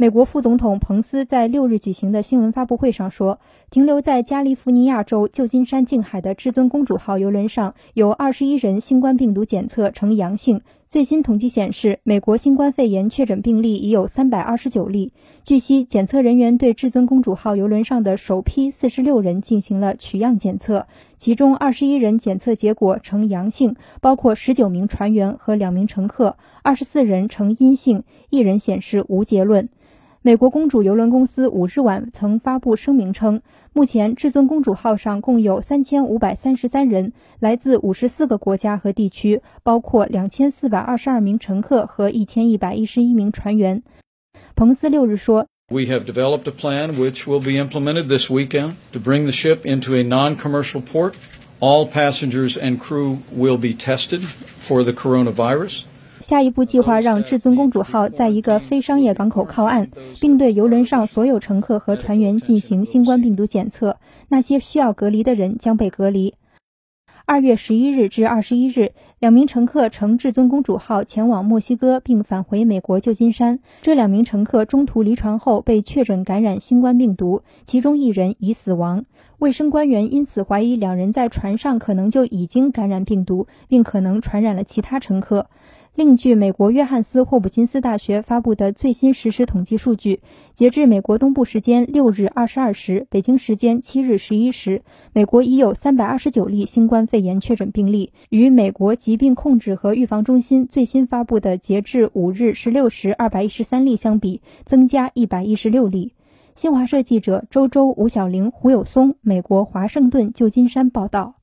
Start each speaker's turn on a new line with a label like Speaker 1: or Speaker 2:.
Speaker 1: 美国副总统彭斯在六日举行的新闻发布会上说，停留在加利福尼亚州旧金山近海的至尊公主号游轮上有二十一人新冠病毒检测呈阳性。最新统计显示，美国新冠肺炎确诊病例已有三百二十九例。据悉，检测人员对至尊公主号游轮上的首批四十六人进行了取样检测，其中二十一人检测结果呈阳性，包括十九名船员和两名乘客；二十四人呈阴性，一人显示无结论。美国公主邮轮公司五日晚曾发布声明称，目前至尊公主号上共有三千五百三十三人，来自五十四个国家和地区，包括两千四百二十二名乘客和一千一百一十一名船员。彭斯六日说
Speaker 2: ：“We have developed a plan which will be implemented this weekend to bring the ship into a non-commercial port. All passengers and crew will be tested for the coronavirus.”
Speaker 1: 下一步计划让至尊公主号在一个非商业港口靠岸，并对游轮上所有乘客和船员进行新冠病毒检测。那些需要隔离的人将被隔离。二月十一日至二十一日，两名乘客乘至尊公主号前往墨西哥，并返回美国旧金山。这两名乘客中途离船后被确诊感染新冠病毒，其中一人已死亡。卫生官员因此怀疑两人在船上可能就已经感染病毒，并可能传染了其他乘客。另据美国约翰斯霍普金斯大学发布的最新实时统计数据，截至美国东部时间六日二十二时，北京时间七日十一时，美国已有三百二十九例新冠肺炎确诊病例，与美国疾病控制和预防中心最新发布的截至五日十六时二百一十三例相比，增加一百一十六例。新华社记者周周、吴晓玲、胡有松，美国华盛顿旧金山报道。